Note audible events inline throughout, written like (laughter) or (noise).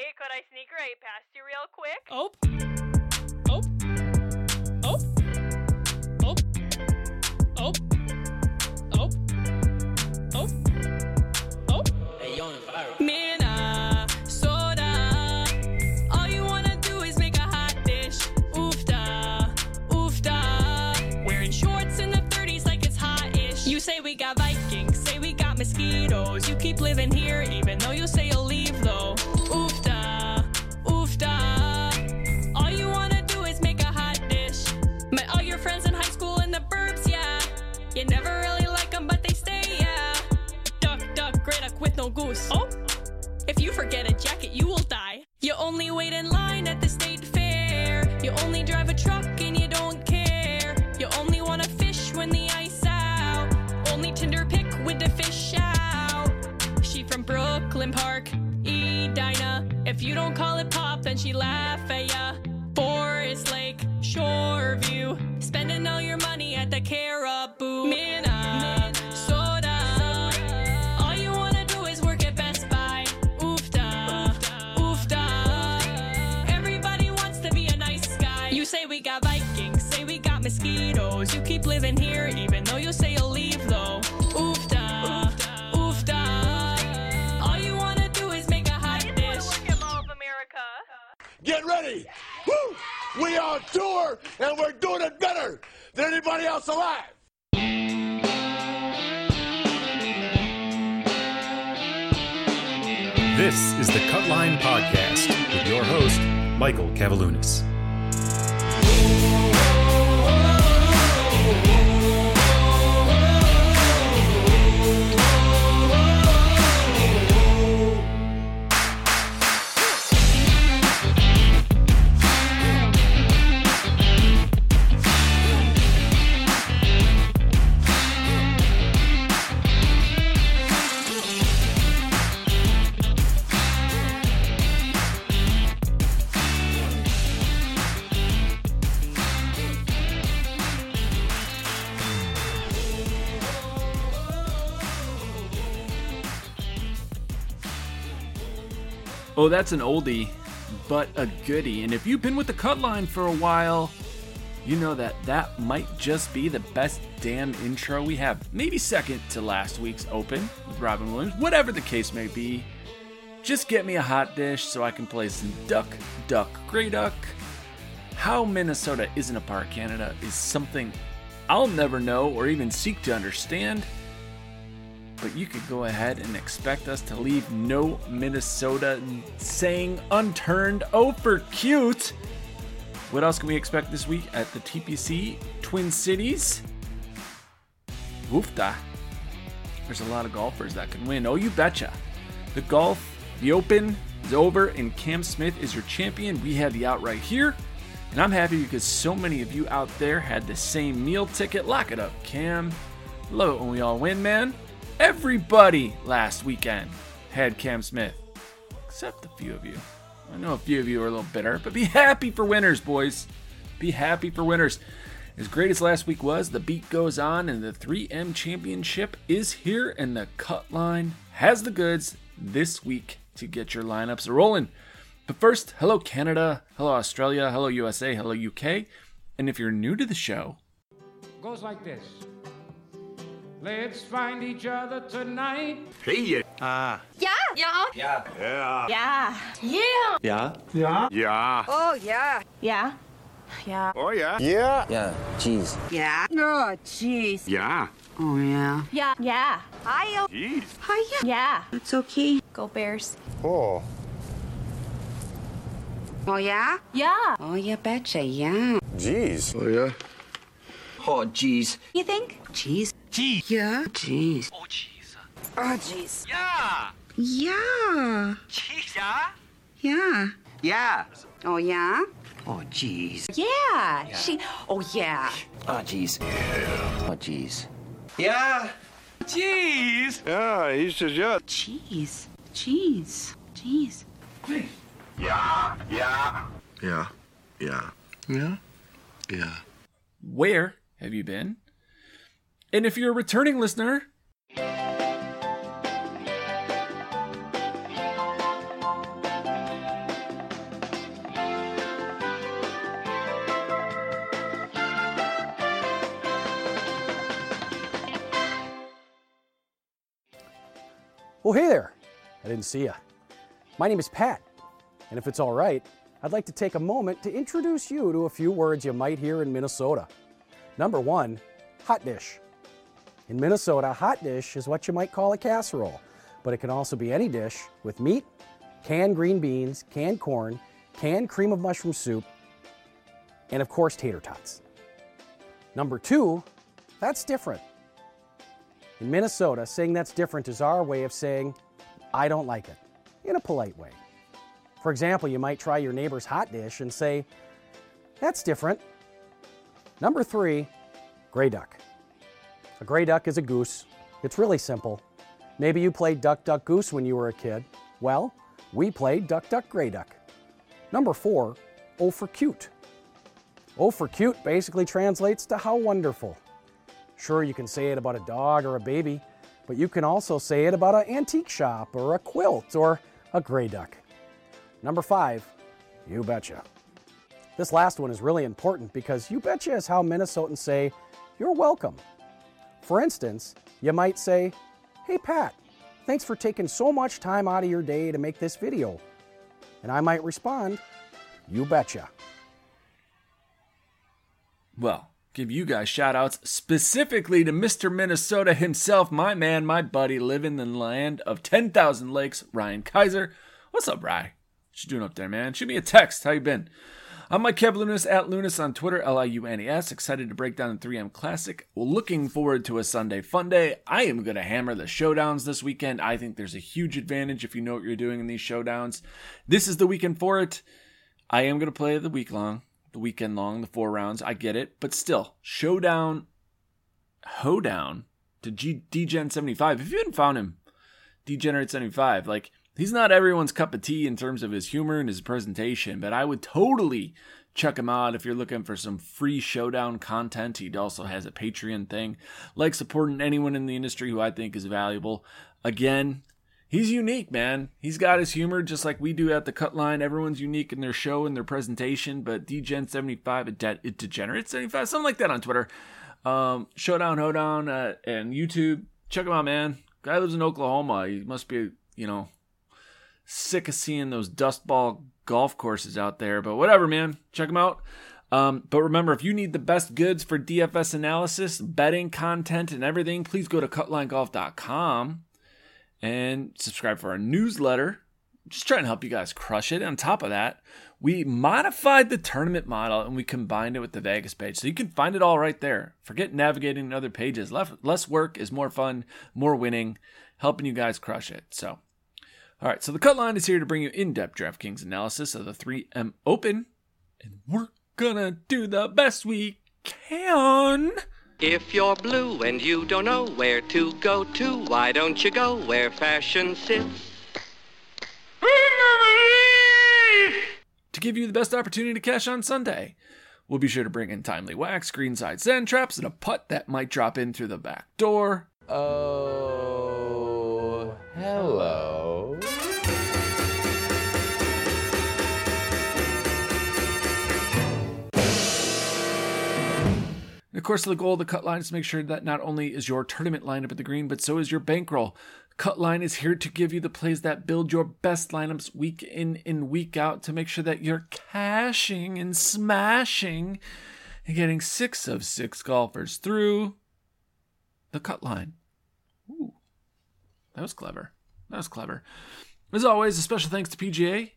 Hey, could I sneak right past you real quick? Oh. Oh. Oh. Oh. Oh. Oh. Oh. Oh. Minnesota. All in viral. Mina, soda. All you wanna do is make a hot dish. Oofda. Oofda. Wearing shorts in the 30s like it's hot-ish. You say we got Vikings, say we got mosquitoes. You keep living here even though you say you'll leave You never really like them, but they stay, yeah. Duck, duck, grey duck with no goose. Oh, if you forget a jacket, you will die. You only wait in line at the state fair. You only drive a truck and you don't care. You only wanna fish when the ice out. Only Tinder pick with the fish out. She from Brooklyn Park, Edina. If you don't call it pop, then she laugh at ya. Forest Lake, Shoreview. Spending all your money at the Caribou. Minnesota. All you wanna do is work at Best Buy. Everybody wants to be a nice guy. You say we got Vikings, say we got mosquitoes. You keep living here even though you say you'll leave though. Oofda. Oofda. All you wanna do is make a hot dish. Get ready! We on tour and we're doing it better than anybody else alive! This is the Cutline Podcast with your host, Michael Kavaliunas. Oh, that's an oldie, but a goodie. And if you've been with the cut line for a while, you know that that might just be the best damn intro we have. Maybe second to last week's open with Robin Williams, whatever the case may be. Just get me a hot dish so I can play some Duck, Duck, Grey Duck. How Minnesota isn't a part of Canada is something I'll never know or even seek to understand but you could go ahead and expect us to leave no Minnesota saying unturned. Oh, for cute! What else can we expect this week at the TPC Twin Cities? Woofda. There's a lot of golfers that can win. Oh, you betcha. The golf, the Open is over, and Cam Smith is your champion. We had the outright here, and I'm happy because so many of you out there had the same meal ticket. Lock it up, Cam. Love it when we all win, man. Everybody last weekend had Cam Smith, except a few of you. I know a few of you are a little bitter, but be happy for winners, boys. Be happy for winners. As great as last week was, the beat goes on, and the 3M championship is here, and the cut line has the goods this week to get your lineups rolling. But first, hello Canada, hello Australia, hello USA, hello UK. And if you're new to the show, goes like this. Let's find each other tonight. Hey. Ah. Yeah. Yeah. Yeah. Yeah. Yeah. Yeah. Yeah. Yeah. Yeah. Oh, yeah. Yeah. Yeah. Oh, yeah. Yeah. Yeah. Jeez. Yeah. Oh, jeez. Yeah. Oh, yeah. Yeah. Yeah. Hi. Jeez. Hiya. Yeah. Yeah. It's okay. Go Bears. Oh. Oh, yeah? Yeah. Oh, you betcha, yeah. Jeez. Oh, yeah. Oh, jeez. You think? Jeez. Jeez. Yeah. Jeez. Oh, jeez. Oh, jeez. Yeah. Yeah. Jeez, yeah. Yeah. Yeah. Oh, yeah? Oh, jeez. Yeah. She. Oh, yeah. Oh, jeez. Oh, jeez. Yeah. Jeez. Yeah, he says, yeah. Jeez. Jeez. Jeez. Yeah. Yeah. Yeah. Yeah. Yeah. Yeah. where have you been? And if you're a returning listener, Well, hey there. I didn't see ya. My name is Pat, and if it's all right, I'd like to take a moment to introduce you to a few words you might hear in Minnesota. Number one, hot dish. In Minnesota, a hot dish is what you might call a casserole, but it can also be any dish with meat, canned green beans, canned corn, canned cream of mushroom soup, and of course, tater tots. Number two, that's different. In Minnesota, saying that's different is our way of saying, I don't like it, in a polite way. For example, you might try your neighbor's hot dish and say, That's different. Number three, gray duck. A gray duck is a goose. It's really simple. Maybe you played Duck Duck Goose when you were a kid. Well, we played Duck Duck Gray Duck. Number four, O for cute. O for cute basically translates to how wonderful. Sure, you can say it about a dog or a baby, but you can also say it about an antique shop or a quilt or a gray duck. Number five, you betcha. This last one is really important because you betcha is how Minnesotans say, you're welcome. For instance, you might say, Hey Pat, thanks for taking so much time out of your day to make this video. And I might respond, You betcha. Well, give you guys shout outs specifically to Mr. Minnesota himself, my man, my buddy, living in the land of 10,000 lakes, Ryan Kaiser. What's up, Rye? What you doing up there, man? Shoot me a text. How you been? I'm Mike Kev Lunas at Lunas on Twitter, L I U N E S. Excited to break down the 3M Classic. Looking forward to a Sunday fun day. I am going to hammer the showdowns this weekend. I think there's a huge advantage if you know what you're doing in these showdowns. This is the weekend for it. I am going to play the week long, the weekend long, the four rounds. I get it. But still, showdown, hoedown to G- DGen 75. If you hadn't found him, Degenerate 75, like, He's not everyone's cup of tea in terms of his humor and his presentation, but I would totally check him out if you're looking for some free showdown content. He also has a Patreon thing, like supporting anyone in the industry who I think is valuable. Again, he's unique, man. He's got his humor just like we do at the cut line. Everyone's unique in their show and their presentation, but DGen75, a de- Degenerate 75, something like that on Twitter. Um, Showdown Hoedown uh, and YouTube. Check him out, man. Guy lives in Oklahoma. He must be, you know, sick of seeing those dust ball golf courses out there, but whatever, man. Check them out. Um, but remember, if you need the best goods for DFS analysis, betting content, and everything, please go to cutlinegolf.com and subscribe for our newsletter. Just trying to help you guys crush it. On top of that, we modified the tournament model and we combined it with the Vegas page. So you can find it all right there. Forget navigating other pages. Less work is more fun, more winning, helping you guys crush it. So all right, so the cut line is here to bring you in depth DraftKings analysis of the 3M Open, and we're gonna do the best we can. If you're blue and you don't know where to go to, why don't you go where fashion sits? To give you the best opportunity to cash on Sunday, we'll be sure to bring in timely wax, greenside sand traps, and a putt that might drop in through the back door. Oh, hello. Of course, the goal of the cut line is to make sure that not only is your tournament lineup at the green, but so is your bankroll. Cut line is here to give you the plays that build your best lineups week in and week out to make sure that you're cashing and smashing and getting six of six golfers through the cut line. Ooh, that was clever. That was clever. As always, a special thanks to PGA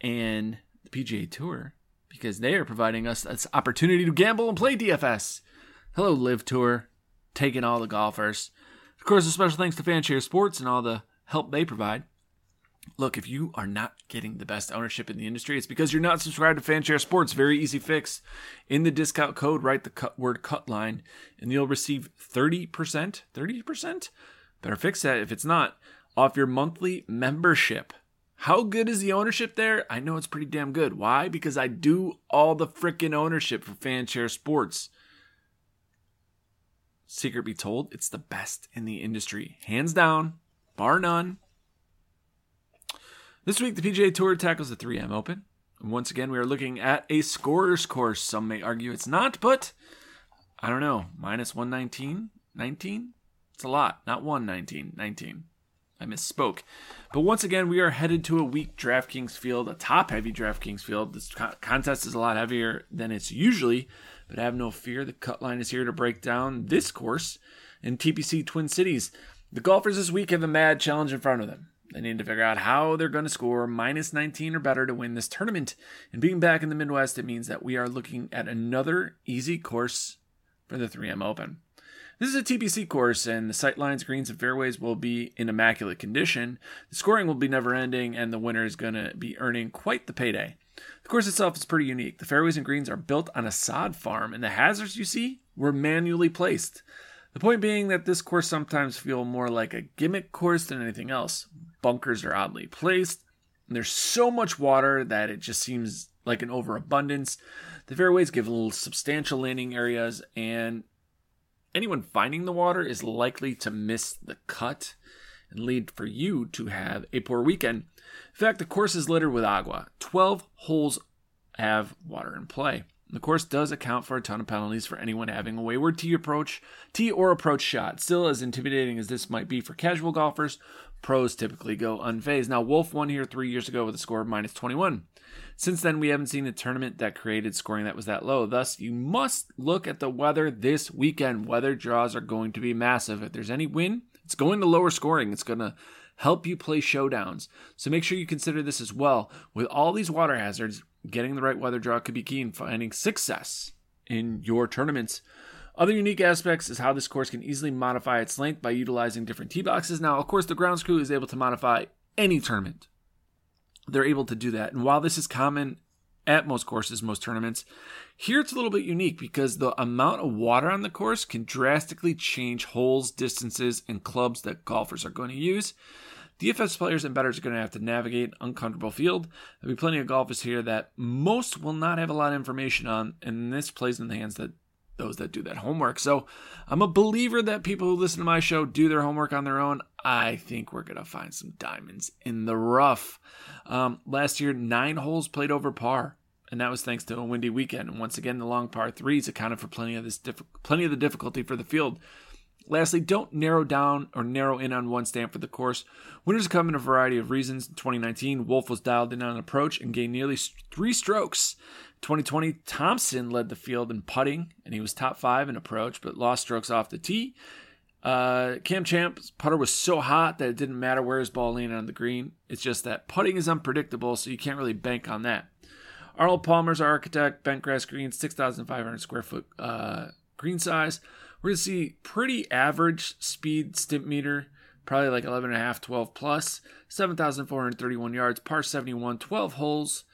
and the PGA Tour because they are providing us this opportunity to gamble and play DFS. Hello, Live Tour, taking all the golfers. Of course, a special thanks to Fanshare Sports and all the help they provide. Look, if you are not getting the best ownership in the industry, it's because you're not subscribed to Fanshare Sports. Very easy fix. In the discount code, write the cut word cut line, and you'll receive 30%. 30%? Better fix that if it's not. Off your monthly membership. How good is the ownership there? I know it's pretty damn good. Why? Because I do all the freaking ownership for Fanshare Sports. Secret be told, it's the best in the industry. Hands down, bar none. This week, the PGA Tour tackles the 3M Open. And once again, we are looking at a scorer's course. Some may argue it's not, but I don't know. Minus 119? 19? It's a lot. Not 119, 19. I misspoke. But once again, we are headed to a weak DraftKings field, a top heavy DraftKings field. This contest is a lot heavier than it's usually, but have no fear. The cut line is here to break down this course in TPC Twin Cities. The golfers this week have a mad challenge in front of them. They need to figure out how they're going to score minus 19 or better to win this tournament. And being back in the Midwest, it means that we are looking at another easy course for the 3M Open. This is a TPC course, and the sightlines, greens, and fairways will be in immaculate condition. The scoring will be never ending, and the winner is going to be earning quite the payday. The course itself is pretty unique. The fairways and greens are built on a sod farm, and the hazards you see were manually placed. The point being that this course sometimes feel more like a gimmick course than anything else. Bunkers are oddly placed, and there's so much water that it just seems like an overabundance. The fairways give little substantial landing areas, and anyone finding the water is likely to miss the cut and lead for you to have a poor weekend. In fact, the course is littered with agua. 12 holes have water in play. The course does account for a ton of penalties for anyone having a wayward tee approach, tee or approach shot. Still, as intimidating as this might be for casual golfers, pros typically go unfazed. Now, Wolff won here three years ago with a score of minus 21. Since then, we haven't seen a tournament that created scoring that was that low. Thus, you must look at the weather this weekend. Weather draws are going to be massive. If there's any win, it's going to lower scoring. It's going to help you play showdowns. So make sure you consider this as well. With all these water hazards, getting the right weather draw could be key in finding success in your tournaments. Other unique aspects is how this course can easily modify its length by utilizing different tee boxes. Now, of course, the grounds crew is able to modify any tournament they're able to do that. And while this is common at most courses, most tournaments, here it's a little bit unique because the amount of water on the course can drastically change holes, distances, and clubs that golfers are going to use. DFS players and bettors are going to have to navigate an uncomfortable field. There'll be plenty of golfers here that most will not have a lot of information on, and this plays in the hands that those that do that homework. So I'm a believer that people who listen to my show do their homework on their own. I think we're going to find some diamonds in the rough. Um, last year, nine holes played over par, and that was thanks to a windy weekend. And once again, the long par threes accounted for plenty of this, diff- plenty of the difficulty for the field. Lastly, don't narrow down or narrow in on one stamp for the course. Winners come in a variety of reasons. In 2019, Wolff was dialed in on approach and gained nearly three strokes 2020, Thompson led the field in putting, and he was top five in approach, but lost strokes off the tee. Uh, Cam Champ's putter was so hot that it didn't matter where his ball landed on the green. It's just that putting is unpredictable, so you can't really bank on that. Arnold Palmer's our architect, bent grass green, 6,500 square foot uh, green size. We're going to see pretty average speed stimp meter, probably like 11.5, 12 plus, 7,431 yards, par 71, 12 holes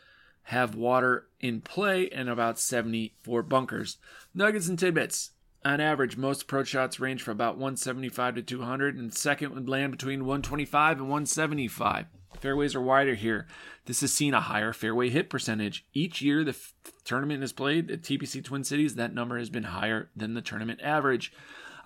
have water in play and about 74 bunkers. Nuggets and tidbits. On average, most approach shots range from about 175 to 200, and second would land between 125 and 175. Fairways are wider here. This has seen a higher fairway hit percentage. Each year the f- tournament is played at TPC Twin Cities, that number has been higher than the tournament average.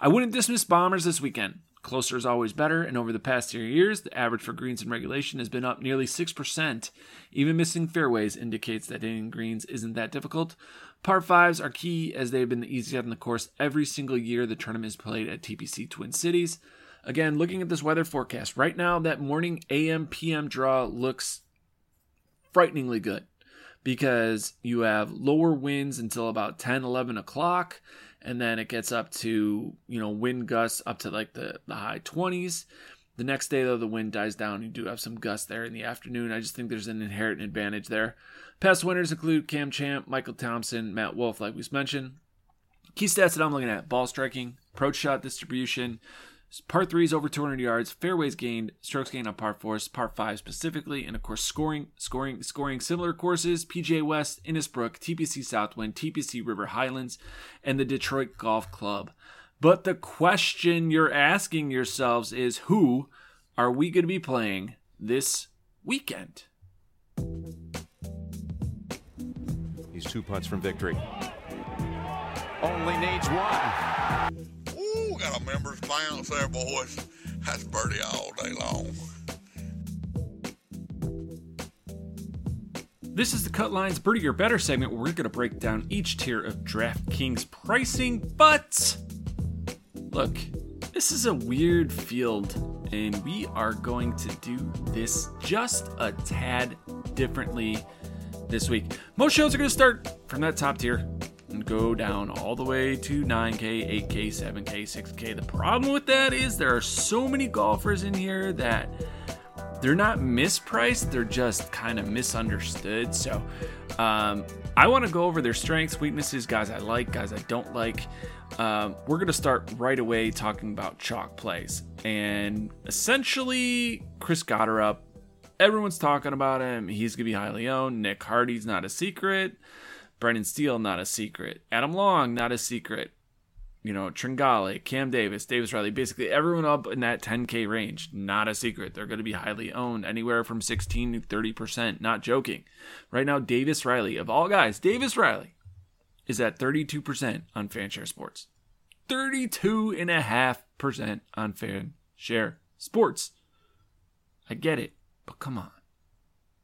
I wouldn't dismiss Bombers this weekend. Closer is always better, and over the past three years, the average for greens in regulation has been up nearly 6%. Even missing fairways indicates that hitting greens isn't that difficult. Par 5s are key as they have been the easiest on the course every single year the tournament is played at TPC Twin Cities. Again, looking at this weather forecast, right now that morning AM PM draw looks frighteningly good because you have lower winds until about 10 11 o'clock and then it gets up to you know wind gusts up to like the, the high 20s the next day though the wind dies down. You do have some gusts there in the afternoon. I just think there's an inherent advantage there. Past winners include cam champ michael thompson matt wolff like we mentioned. Key stats that i'm looking at. Ball striking approach shot distribution Par threes over 200 yards, fairways gained, strokes gained on par fours, par five specifically, and of course scoring, scoring, scoring similar courses: PGA West, Innisbrook, TPC Southwind, TPC River Highlands, and the Detroit Golf Club. But the question you're asking yourselves is, who are we going to be playing this weekend? He's two putts from victory. Only needs one. Ooh, got a members bounce there, boys. That's birdie all day long. This is the Cut Lines Birdie or Better segment where we're going to break down each tier of DraftKings pricing. But look, this is a weird field and we are going to do this just a tad differently this week. Most shows are going to start from that top tier and go down all the way to 9K, 8K, 7K, 6K. The problem with that is there are so many golfers in here that they're not mispriced, they're just kind of misunderstood. So, um, I want to go over their strengths, weaknesses, guys I like, guys I don't like. Um, we're going to start right away talking about chalk plays. And essentially, Chris Gotterup, everyone's talking about him. He's going to be highly owned. Nick Hardy's not a secret. Brendan Steele, not a secret. Adam Long, not a secret. You know, Tringale, Cam Davis, Davis Riley, basically everyone up in that 10K range, not a secret. They're going to be highly owned, anywhere from 16 to 30%. Not joking. Right now, Davis Riley, of all guys, Davis Riley is at 32% on Fanshare Sports. 32.5% on Fanshare Sports. I get it, but come on.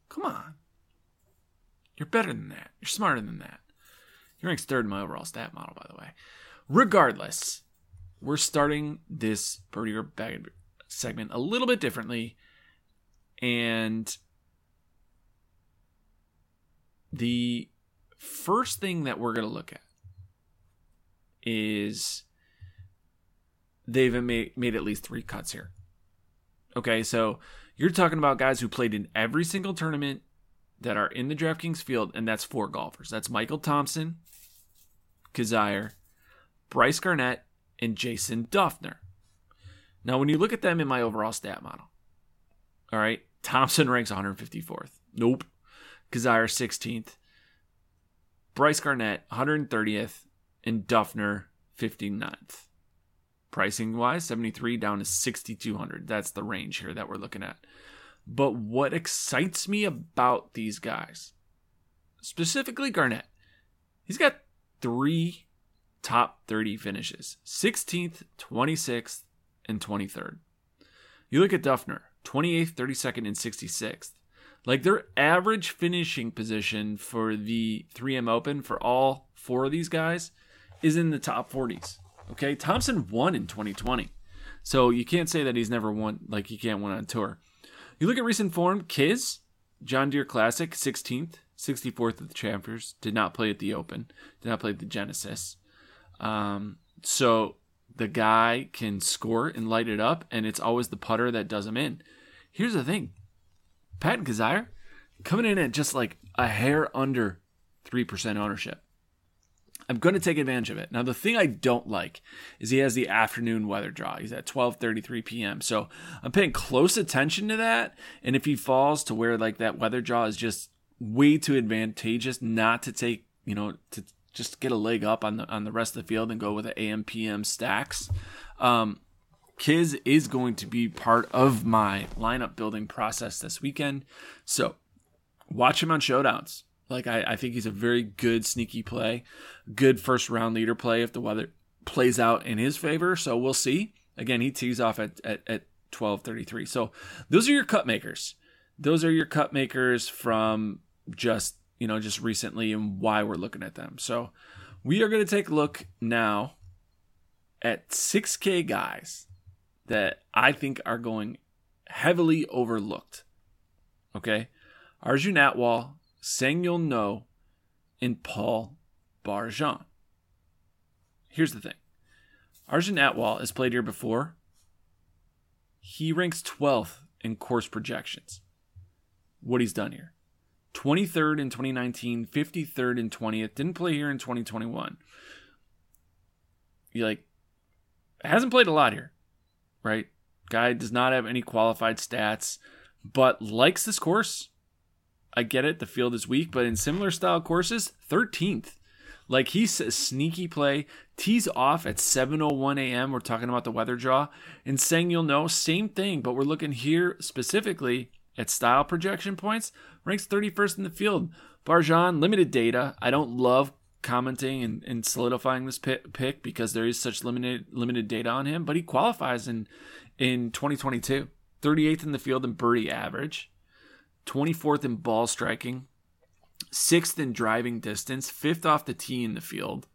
Come on. You're better than that. You're smarter than that. He ranks third in my overall stat model, by the way. Regardless, we're starting this bag segment a little bit differently. And the first thing that we're going to look at is they've made, made at least three cuts here. Okay, so you're talking about guys who played in every single tournament that are in the DraftKings field, and that's four golfers. That's Michael Thompson, Kizzire, Bryce Garnett, and Jason Dufner. Now, when you look at them in my overall stat model, all right, Thompson ranks 154th. Nope. Kizzire 16th. Bryce Garnett 130th, and Dufner 59th. Pricing wise, 73 down to 6,200. That's the range here that we're looking at. But what excites me about these guys, specifically Garnett, he's got three top 30 finishes 16th, 26th, and 23rd. You look at Dufner, 28th, 32nd, and 66th. Like their average finishing position for the 3M Open for all four of these guys is in the top 40s. Okay, Thompson won in 2020. So you can't say that he's never won, like he can't win on tour. You look at recent form, Kiz, John Deere Classic, 16th, 64th of the Chambers, did not play at the Open, did not play at the Genesis. Um, so the guy can score and light it up, and it's always the putter that does him in. Here's the thing Patton Kizzire coming in at just like a hair under 3% ownership. I'm going to take advantage of it. Now, the thing I don't like is he has the afternoon weather draw. He's at 12:33 p.m. So I'm paying close attention to that. And if he falls to where like that weather draw is just way too advantageous, not to take you know to just get a leg up on the on the rest of the field and go with the AM PM stacks. Um, Kiz is going to be part of my lineup building process this weekend. So watch him on showdowns. Like I, I think he's a very good sneaky play, good first round leader play if the weather plays out in his favor. So we'll see. Again, he tees off at at, at twelve thirty three. So those are your cut makers. Those are your cut makers from just you know just recently and why we're looking at them. So we are going to take a look now at six K guys that I think are going heavily overlooked. Okay, Arjun Atwal Seung-Yul Noh, and Paul Barjon. Here's the thing Arjun Atwal has played here before. He ranks 12th in course projections. What he's done here 23rd in 2019, 53rd in 20th, didn't play here in 2021. He like hasn't played a lot here, right? Guy does not have any qualified stats, but likes this course I get it. The field is weak, but in similar style courses, 13th. Like he's a sneaky play. Tees off at 7:01 a.m. We're talking about the weather draw, and Seung-Yul Noh same thing, but we're looking here specifically at style projection points. Ranks 31st in the field. Barjon limited data. I don't love commenting and, and solidifying this pick because there is such limited limited data on him, but he qualifies in in 2022. 38th in the field in birdie average. 24th in ball striking, sixth in driving distance, fifth off the tee in the field.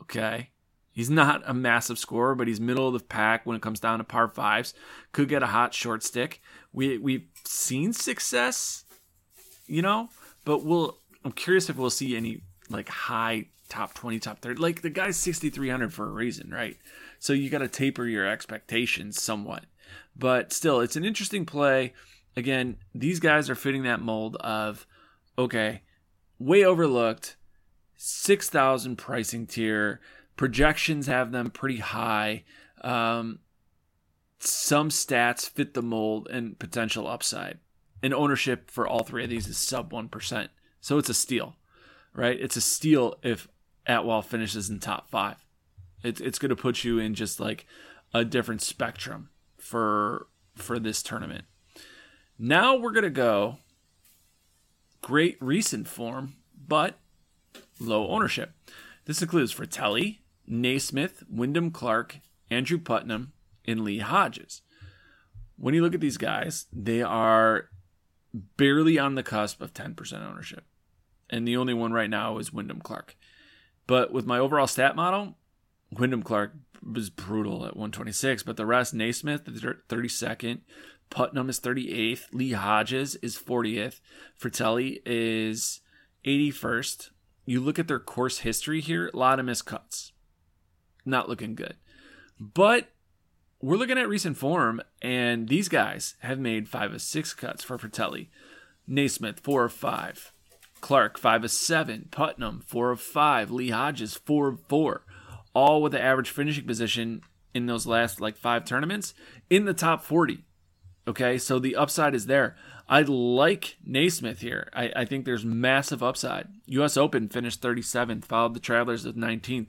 Okay. He's not a massive scorer, but he's middle of the pack when it comes down to par fives. Could get a hot short stick. We we've seen success, you know, but we'll. I'm curious if we'll see any like high top twenty, top thirty. Like the guy's sixty three hundred for a reason, right? So you got to taper your expectations somewhat. But still, it's an interesting play. Again, these guys are fitting that mold of okay, way overlooked, six thousand pricing tier projections have them pretty high. Um, some stats fit the mold and potential upside. And ownership for all three of these is sub 1%. So it's a steal, right? It's a steal if Atwal finishes in top five. It's, it's going to put you in just like a different spectrum for for this tournament. Now we're going to go great recent form, but low ownership. This includes Frittelli, Naismith, Wyndham Clark, Andrew Putnam, and Lee Hodges. When you look at these guys, they are barely on the cusp of 10% ownership. And the only one right now is Wyndham Clark. But with my overall stat model, Wyndham Clark was brutal at 126, but the rest, Naismith, the 32nd, Putnam is 38th, Lee Hodges is 40th, Frittelli is 81st. You look at their course history here, a lot of miscuts not looking good. But we're looking at recent form, and these guys have made five of six cuts for Frittelli. Naismith, four of five. Clark, five of seven. Putnam, four of five. Lee Hodges, four of four. All with the average finishing position in those last like five tournaments in the top 40. Okay, so the upside is there. I like Naismith here. I, I think there's massive upside. U.S. Open finished 37th, followed the Travelers at 19th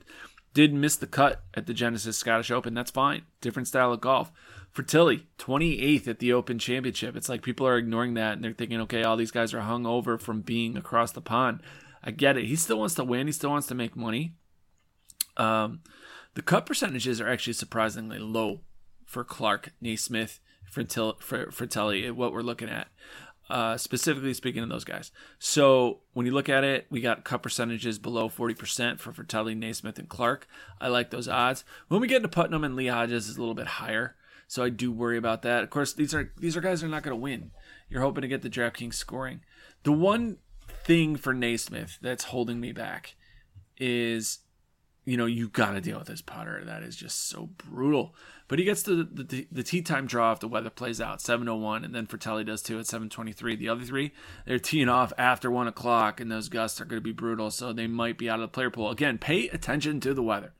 did miss the cut at the Genesis Scottish Open. That's fine. Different style of golf. Frittelli, 28th at the Open Championship. It's like people are ignoring that and they're thinking, okay, all these guys are hung over from being across the pond. I get it. He still wants to win. He still wants to make money. Um, the cut percentages are actually surprisingly low for Clark, Naismith, Frittelli, what we're looking at uh, specifically speaking of those guys. So when you look at it, we got cut percentages below 40% for Frittelli, Naismith, and Clark. I like those odds. When we get to Putnam and Lee Hodges, is a little bit higher. So I do worry about that. Of course, these are these are guys that are not going to win. You're hoping to get the DraftKings scoring. The one thing for Naismith that's holding me back is, you know, you got to deal with this putter. That is just so brutal. But he gets the the, the tee time draw if the weather plays out, 7:01, and then Frittelli does too at 7:23. The other three, they're teeing off after one o'clock, and those gusts are going to be brutal, so they might be out of the player pool. Again, pay attention to the weather.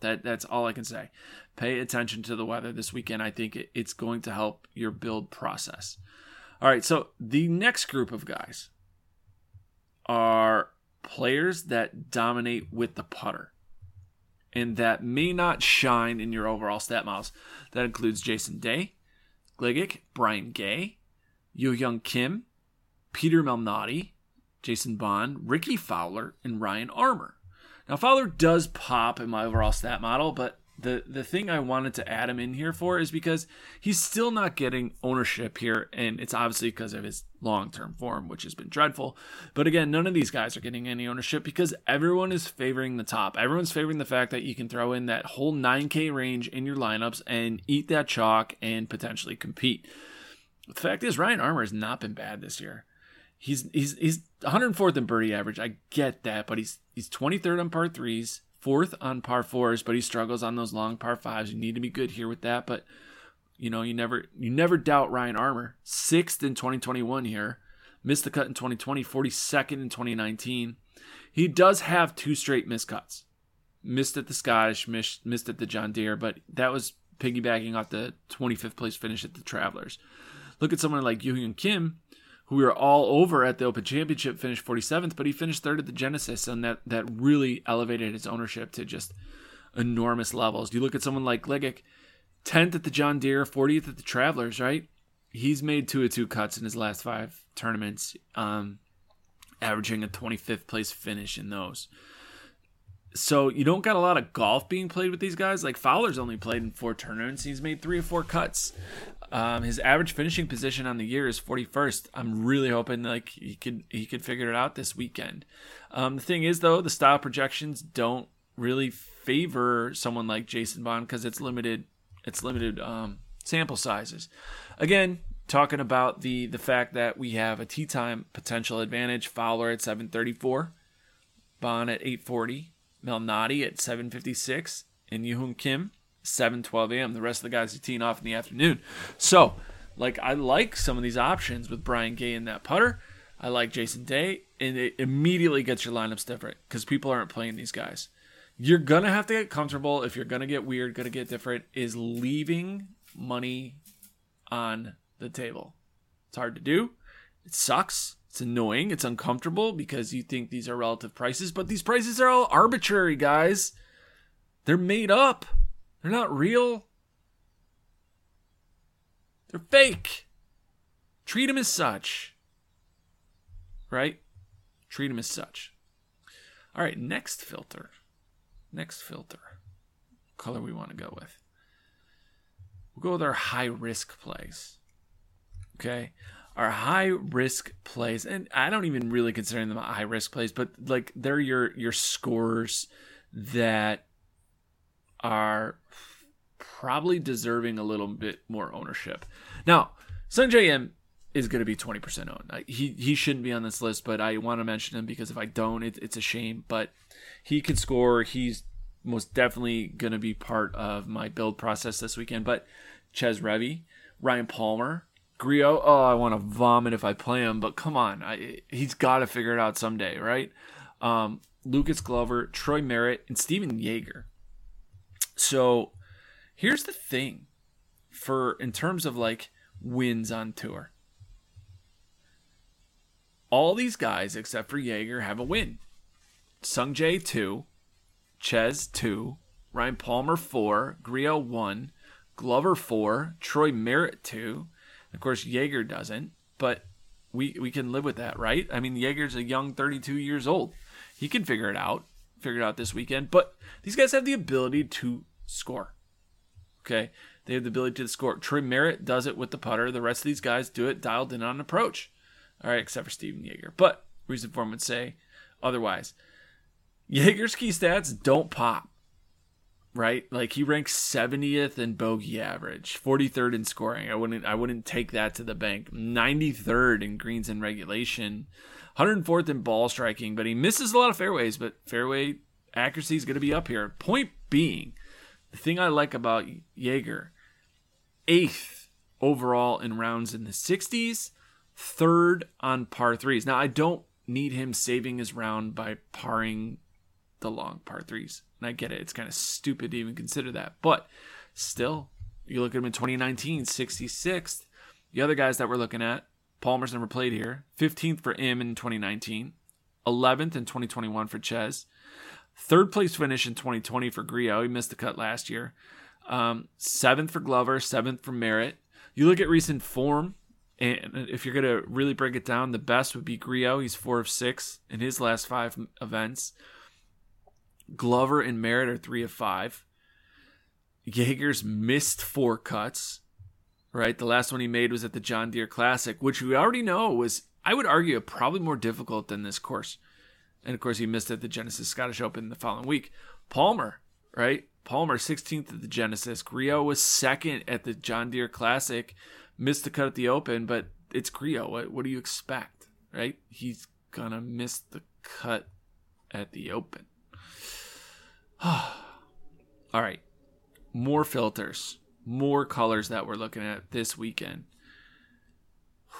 That that's all I can say. Pay attention to the weather this weekend. I think it, it's going to help your build process. All right, so the next group of guys are players that dominate with the putter and that may not shine in your overall stat models. That includes Jason Day, Gligic, Brian Gay, Joohyung Kim, Peter Malnati, Jason Bohn, Rickie Fowler, and Ryan Armour. Now, Fowler does pop in my overall stat model, but the the thing I wanted to add him in here for is because he's still not getting ownership here, and it's obviously because of his long term form, which has been dreadful. But again, none of these guys are getting any ownership because everyone is favoring the top. Everyone's favoring the fact that you can throw in that whole 9K range in your lineups and eat that chalk and potentially compete. The fact is, Ryan Armour has not been bad this year. He's he's he's 104th in birdie average. I get that, but he's he's 23rd on par threes fourth on par fours, but he struggles on those long par fives. You need to be good here with that, but you know, you never you never doubt Ryan Armour. Sixth in 2021 here. Missed the cut in 2020, 42nd in 2019. He does have two straight miscuts. Missed at the Scottish, missed, missed at the John Deere, but that was piggybacking off the 25th place finish at the Travelers. Look at someone like Joohyung Kim, who we were all over at the Open Championship, finished 47th, but he finished third at the Genesis, and that that really elevated his ownership to just enormous levels. You look at someone like Gligic, 10th at the John Deere, 40th at the Travelers, right? He's made two of two cuts in his last five tournaments, um, averaging a 25th place finish in those. So you don't got a lot of golf being played with these guys. Like Fowler's only played in four tournaments. He's made three or four cuts. Um, his average finishing position on the year is 41st. I'm really hoping like he could he could figure it out this weekend. Um, the thing is though, the style projections don't really favor someone like Jason Bohn because it's limited. It's limited um, sample sizes. Again, talking about the the fact that we have a tee time potential advantage. Fowler at 734, Bohn at 840, Malnati at 756, and Joohyung Kim 7:12 a.m. The rest of the guys are teeing off in the afternoon. So, like I like some of these options with Brian Gay in that putter. I like Jason Day, and it immediately gets your lineups different because people aren't playing these guys. You're gonna have to get comfortable if you're gonna get weird, gonna get different. Is leaving money on the table. It's hard to do. It sucks. It's annoying. It's uncomfortable because you think these are relative prices, but these prices are all arbitrary, guys. They're made up. They're not real. They're fake. Treat them as such. Right? Treat them as such. All right, next filter. Next filter. Color we want to go with. We'll go with our high risk plays. Okay. Our high risk plays, and I don't even really consider them high risk plays, but like they're your your scores that are probably deserving a little bit more ownership. Now, Sungjae Im is going to be 20% owned. He he shouldn't be on this list, but I want to mention him because if I don't, it, it's a shame. But he can score. He's most definitely going to be part of my build process this weekend. But Chez Reavie, Ryan Palmer, Grillo, oh, I want to vomit if I play him, but come on, I, he's got to figure it out someday, right? Um, Lucas Glover, Troy Merritt, and Stephan Jaeger. So here's the thing for in terms of like wins on tour. All these guys except for Jaeger have a win. Sungjae 2, Chez 2, Ryan Palmer 4, Grillo 1, Glover 4, Troy Merritt 2, of course, Jaeger doesn't, but we we can live with that, right? I mean, Jaeger's a young 32 years old. He can figure it out, figure it out this weekend. But these guys have the ability to score. Okay, they have the ability to score. Troy Merritt does it with the putter. The rest of these guys do it dialed in on approach. All right, except for Stephan Jaeger. But reason form would say otherwise. Jaeger's key stats don't pop right? Like he ranks 70th in bogey average, 43rd in scoring. I wouldn't I wouldn't take that to the bank. 93rd in greens and regulation, 104th in ball striking, but he misses a lot of fairways, but fairway accuracy is going to be up here. Point being, the thing I like about Jaeger, 8th overall in rounds in the 60s, 3rd on par 3s. Now I don't need him saving his round by parring the long par 3s. And I get it. It's kind of stupid to even consider that. But still, you look at him in 2019, 66th. The other guys that we're looking at, Palmer's never played here. 15th for Im in 2019. 11th in 2021 for Chez. Third place finish in 2020 for Grillo. He missed the cut last year. Um, seventh for Glover. Seventh for Merritt. You look at recent form, and if you're going to really break it down, the best would be Grillo. He's four of six in his last five events. Glover and Merritt are three of five. Jaeger's missed four cuts. Right, the last one he made was at the John Deere Classic, which we already know was, I would argue, probably more difficult than this course. And of course, he missed at the Genesis Scottish Open the following week. Palmer, right? Palmer, 16th at the Genesis. Grillo was second at the John Deere Classic. Missed the cut at the Open, but it's Grillo. What, what do you expect, right? He's gonna miss the cut at the Open. (sighs) All right. More filters, more colors that we're looking at this weekend.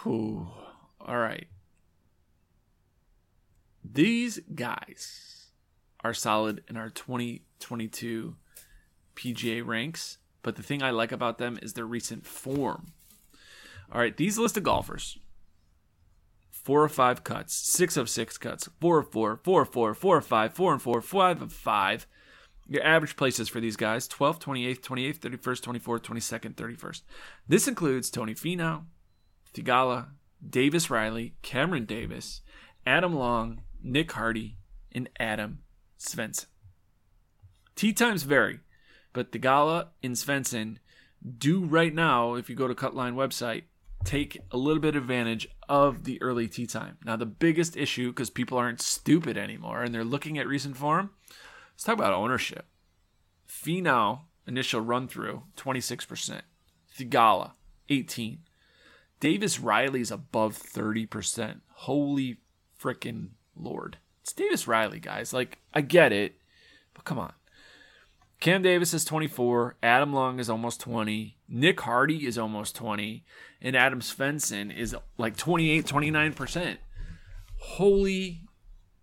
Whew. All right. These guys are solid in our 2022 PGA ranks, but the thing I like about them is their recent form. All right, these list of golfers four or five cuts, six of six cuts, four of four, four of four, four of five, four and four, five of five, your average places for these guys 12th, 28th, 28th, 31st, 24th, 22nd, 31st. This includes Tony Finau, Theegala, Davis Riley, Cameron Davis, Adam Long, Nick Hardy, and Adam Svensson. Tee times vary, but Theegala and Svensson do right now, if you go to Cutline website, take a little bit advantage of the early tee time. Now, the biggest issue, because people aren't stupid anymore and they're looking at recent form, Let's talk about ownership. Finau initial run through 26%. Theegala 18. Davis Riley's above 30%. Holy freaking lord. It's Davis Riley, guys. Like I get it, but come on. Cam Davis is 24, Adam Long is almost 20, Nick Hardy is almost 20, and Adam Svensson is like 28, 29%. Holy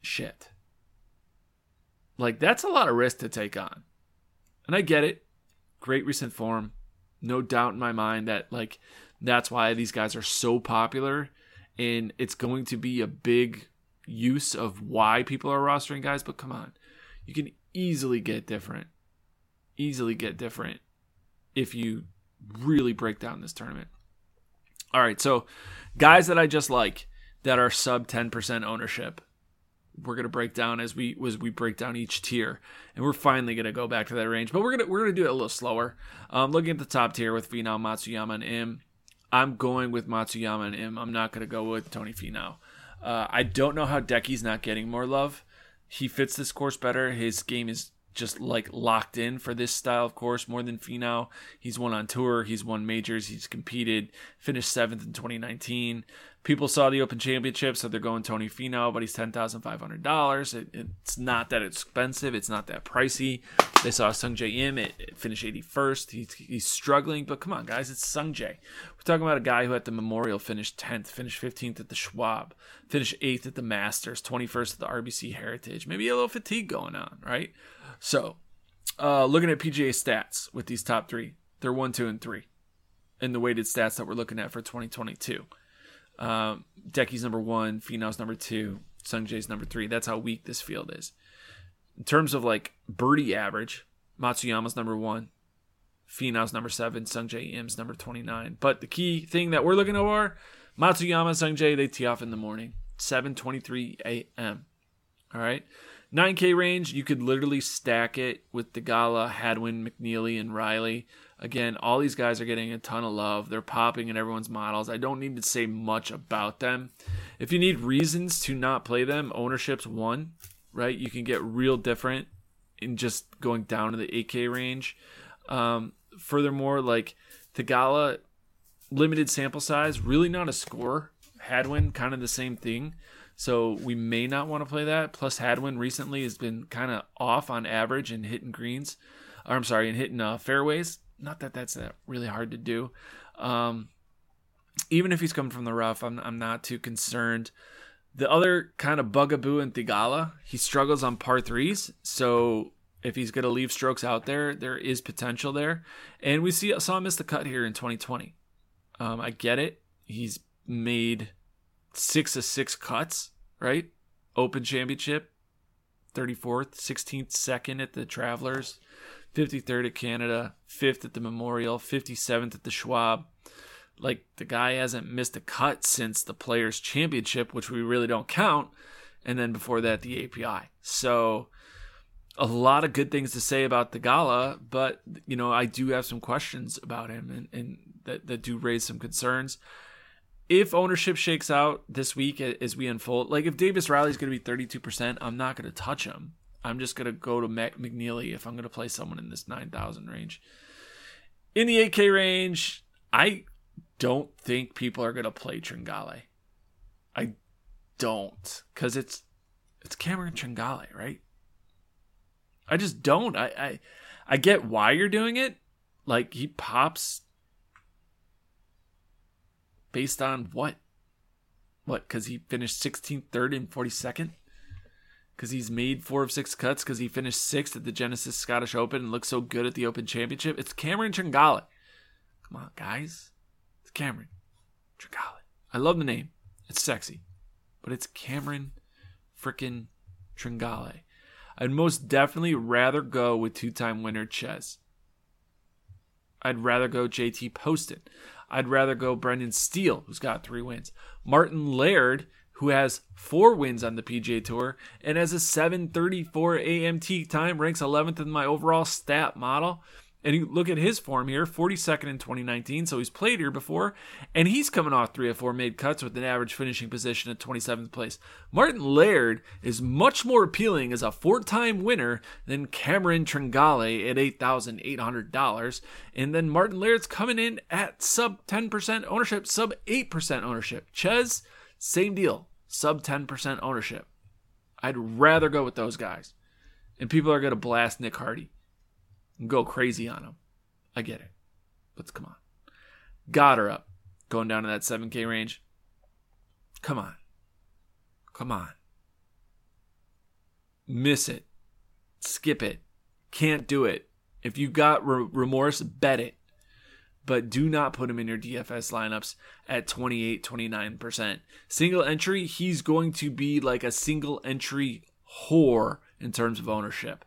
shit. Like that's a lot of risk to take on. And I get it. Great recent form. No doubt in my mind that like that's why these guys are so popular and it's going to be a big use of why people are rostering guys, but come on. You can easily get different. Easily get different if you really break down this tournament. All right, so guys that I just like that are sub 10% ownership we're gonna break down as we as we break down each tier, and we're finally gonna go back to that range. But we're gonna we're gonna do it a little slower. Um, looking at the top tier with Finau, Matsuyama, and Im, I'm going with Matsuyama and Im. I'm not gonna go with Tony Finau. Uh, I don't know how Decky's not getting more love. He fits this course better. His game is just like locked in for this style of course more than Finau. He's won on tour, he's won majors, he's competed, finished seventh in 2019. People saw the Open Championship, so they're going Tony Finau, but he's ten thousand five hundred dollars. It, it's not that expensive, it's not that pricey. They saw Sungjae Im, it, it finished 81st. He's, he's struggling, but come on, guys, it's Sung Sungjae. We're talking about a guy who at the Memorial finished 10th, finished 15th at the Schwab, finished 8th at the Masters, 21st at the RBC Heritage. Maybe a little fatigue going on, right? So, uh, looking at PGA stats with these top three, they're one, two, and three in the weighted stats that we're looking at for 2022. Um, Decky's number one, Finau's number two, Sungjae's number three. That's how weak this field is. In terms of like birdie average, Matsuyama's number one, Finau's number seven, Sungjae Im's number 29. But the key thing that we're looking for, Matsuyama, Sungjae, they tee off in the morning, 7.23 a.m. All right. 9K range, you could literally stack it with Theegala, Hadwin, McNealy, and Riley. Again, all these guys are getting a ton of love. They're popping in everyone's models. I don't need to say much about them. If you need reasons to not play them, ownership's one, right? You can get real different in just going down to the 8K range. Um, furthermore, like Theegala, limited sample size, really not a score. Hadwin, kind of the same thing. So we may not want to play that. Plus, Hadwin recently has been kind of off on average and hitting greens. Or, I'm sorry, and hitting uh, fairways. Not that that's that really hard to do. Um, even if he's coming from the rough, I'm, I'm not too concerned. The other kind of bugaboo in Theegala, he struggles on par threes. So if he's going to leave strokes out there, there is potential there. And we see saw him miss the cut here in 2020. Um, I get it. He's made six of six cuts, right? Open Championship, 34th, 16th, second at the Travelers, 53rd at Canada, 5th at the Memorial, 57th at the Schwab. Like the guy hasn't missed a cut since the Players Championship, which we really don't count, and then before that the API. So a lot of good things to say about Theegala, but you know I do have some questions about him, and, and that that do raise some concerns if ownership shakes out this week as we unfold, like if Davis Riley's going to be 32%, I'm not going to touch him. I'm just going to go to McNealy if I'm going to play someone in this 9,000 range. In the 8K range, I don't think people are going to play Tringale. I don't because it's it's Cameron Tringale, right? I just don't. I, I I get why you're doing it. Like he pops based on what? What? Because he finished 16th, third, and 42nd? Because he's made four of six cuts? Because he finished sixth at the Genesis Scottish Open and looked so good at the Open Championship? It's Cameron Tringale. Come on, guys. It's Cameron Tringale. I love the name. It's sexy. But it's Cameron frickin' Tringale. I'd most definitely rather go with two time winner Chez. I'd rather go JT Poston. I'd rather go Brendan Steele, who's got three wins. Martin Laird, who has four wins on the PGA Tour and has a 734 AMT time, ranks 11th in my overall stat model. And you look at his form here 42nd in 2019, so he's played here before, and he's coming off three or four made cuts with an average finishing position at 27th place. Martin Laird is much more appealing as a four time winner than Cameron Tringale at $8,800. And then Martin Laird's coming in at sub 10% ownership, sub 8% ownership. Chez, same deal, sub 10% ownership. I'd rather go with those guys. And people are going to blast Nick Hardy go crazy on him. I get it. But come on. Gotterup, going down to that 7K range. Come on. Come on. Miss it. Skip it. Can't do it. If you got re- remorse, bet it. But do not put him in your DFS lineups at 28, 29%. Single entry, he's going to be like a single entry whore in terms of ownership.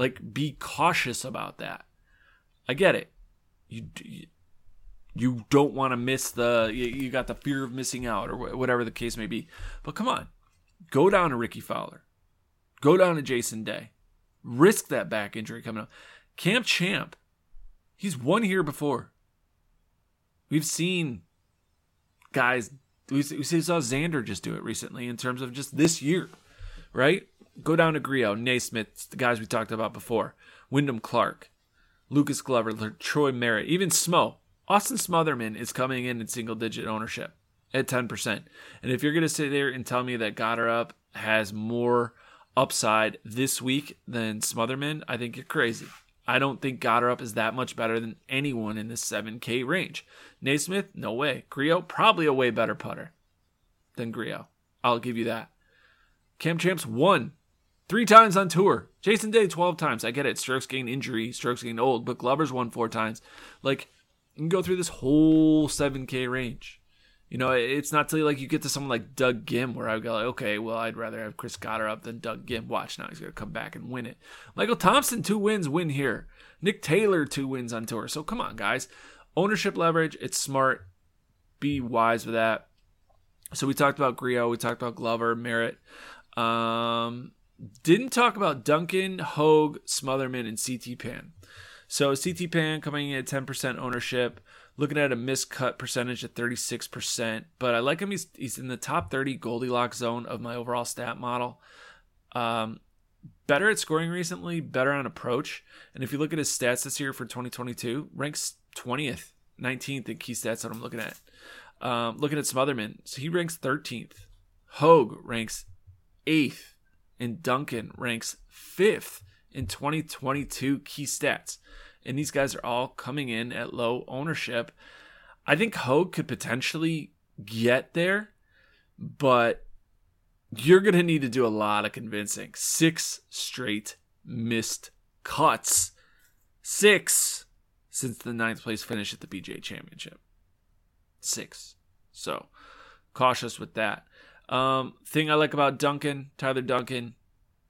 Like, be cautious about that. I get it. You you don't want to miss the you got the fear of missing out or whatever the case may be. But come on, go down to Rickie Fowler, go down to Jason Day, risk that back injury coming up. Cam Champ, he's won here before. We've seen guys. We saw Xander just do it recently in terms of just this year, right? Go down to Grillo, Naismith, the guys we talked about before, Wyndham Clark, Lucas Glover, Troy Merritt, even Smo. Austin Smotherman is coming in in single digit ownership at 10%. And if you're going to sit there and tell me that Gotterup has more upside this week than Smotherman, I think you're crazy. I don't think Gotterup is that much better than anyone in the 7K range. Naismith, no way. Grillo, probably a way better putter than Grillo. I'll give you that. Cam Champs won three times on tour. Jason Day 12 times. I get it. Strokes gain injury, strokes gain old, but Glover's won four times. Like, you can go through this whole 7K range. You know, it's not till like you get to someone like Doug Ghim where I go like, okay, well, I'd rather have Chris Gotterup than Doug Ghim. Watch now, he's gonna come back and win it. Michael Thompson, two wins, win here. Nick Taylor, two wins on tour. So come on, guys. Ownership leverage, it's smart. Be wise with that. So we talked about Grillo, we talked about Glover, Merritt. Um, didn't talk about Duncan, Hogue, Smotherman, and CT Pan. So CT Pan coming in at 10% ownership, looking at a miscut percentage at 36%. But I like him. He's, he's in the top 30 Goldilocks zone of my overall stat model. Um, better at scoring recently, better on approach. And if you look at his stats this year for 2022, ranks 20th, 19th in key stats that I'm looking at. Um, looking at Smotherman, so he ranks 13th. Hogue ranks 8th and Duncan ranks fifth in 2022 key stats. And these guys are all coming in at low ownership. I think Hogue could potentially get there, but you're going to need to do a lot of convincing. Six straight missed cuts. Six since the ninth place finish at the BJ Championship. Six. So cautious with that. Um, thing I like about Duncan, Tyler Duncan,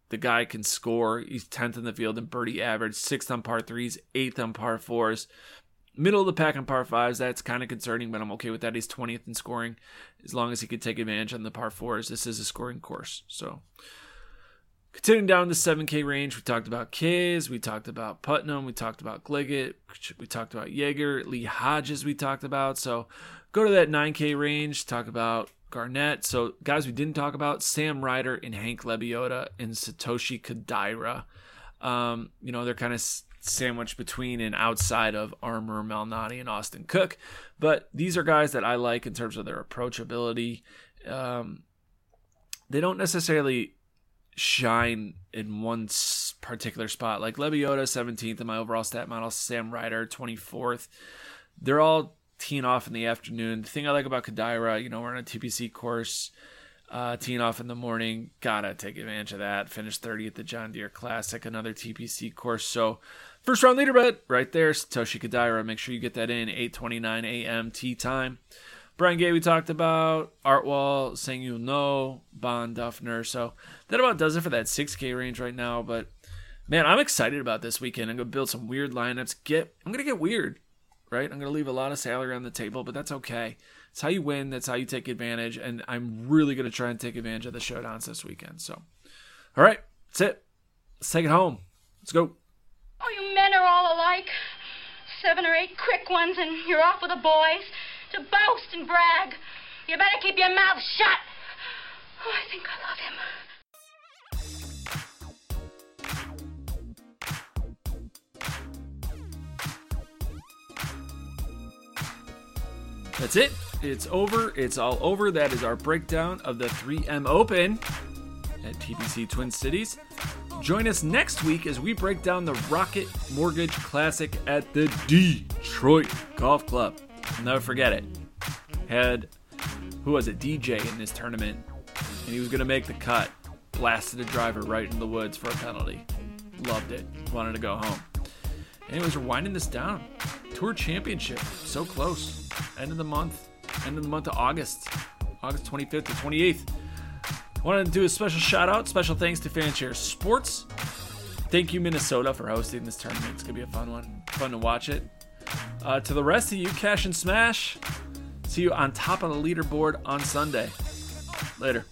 the guy can score. He's 10th in the field in birdie average, 6th on par threes, 8th on par fours. Middle of the pack on par fives, that's kind of concerning, but I'm okay with that. He's 20th in scoring as long as he could take advantage on the par fours. This is a scoring course. So, continuing down the 7K range, we talked about Kiz, we talked about Putnam, we talked about Gligic, we talked about Jaeger, Lee Hodges, we talked about. So, go to that 9K range, talk about Garnett. So guys we didn't talk about Sam Ryder and Hank Lebioda and Satoshi Kodaira. Um, you know, they're kind of sandwiched between and outside of Armour Malnati and Austin Cook. But these are guys that I like in terms of their approachability. Um, they don't necessarily shine in one particular spot. Like Lebiota, 17th in my overall stat model, Sam Ryder, 24th. They're all teeing off in the afternoon. The thing I like about Kodaira, you know, we're on a TPC course, uh, teeing off in the morning. Gotta take advantage of that. Finish 30 at the John Deere Classic, another TPC course. So, first round leader bet right there, Satoshi Kodaira. Make sure you get that in 8:29 a.m. tee time. Brian Gay, we talked about Atwal, saying you know, Bohn Dufner. So that about does it for that 6K range right now. But man, I'm excited about this weekend. I'm gonna build some weird lineups. Get I'm gonna get weird right? I'm going to leave a lot of salary on the table, but that's okay. It's how you win. That's how you take advantage. And I'm really going to try and take advantage of the showdowns this weekend. So, all right, that's it. Let's take it home. Let's go. Oh, you men are all alike. seven or eight quick ones and you're off with the boys to boast and brag. You better keep your mouth shut. Oh, I think I love him. That's it. It's over. It's all over. That is our breakdown of the 3M Open at TPC Twin Cities. Join us next week as we break down the Rocket Mortgage Classic at the Detroit Golf Club. I'll never forget it. Had, who was it, DJ in this tournament, and he was going to make the cut. Blasted a driver right in the woods for a penalty. Loved it. Wanted to go home. Anyways, we're winding this down. Tour Championship, so close. End of the month. End of the month of August. August 25th to 28th. I Wanted to do a special shout out, special thanks to Fanshare Sports. Thank you, Minnesota, for hosting this tournament. It's going to be a fun one. Fun to watch it. Uh, to the rest of you, Cash and Smash. See you on top of the leaderboard on Sunday. Later.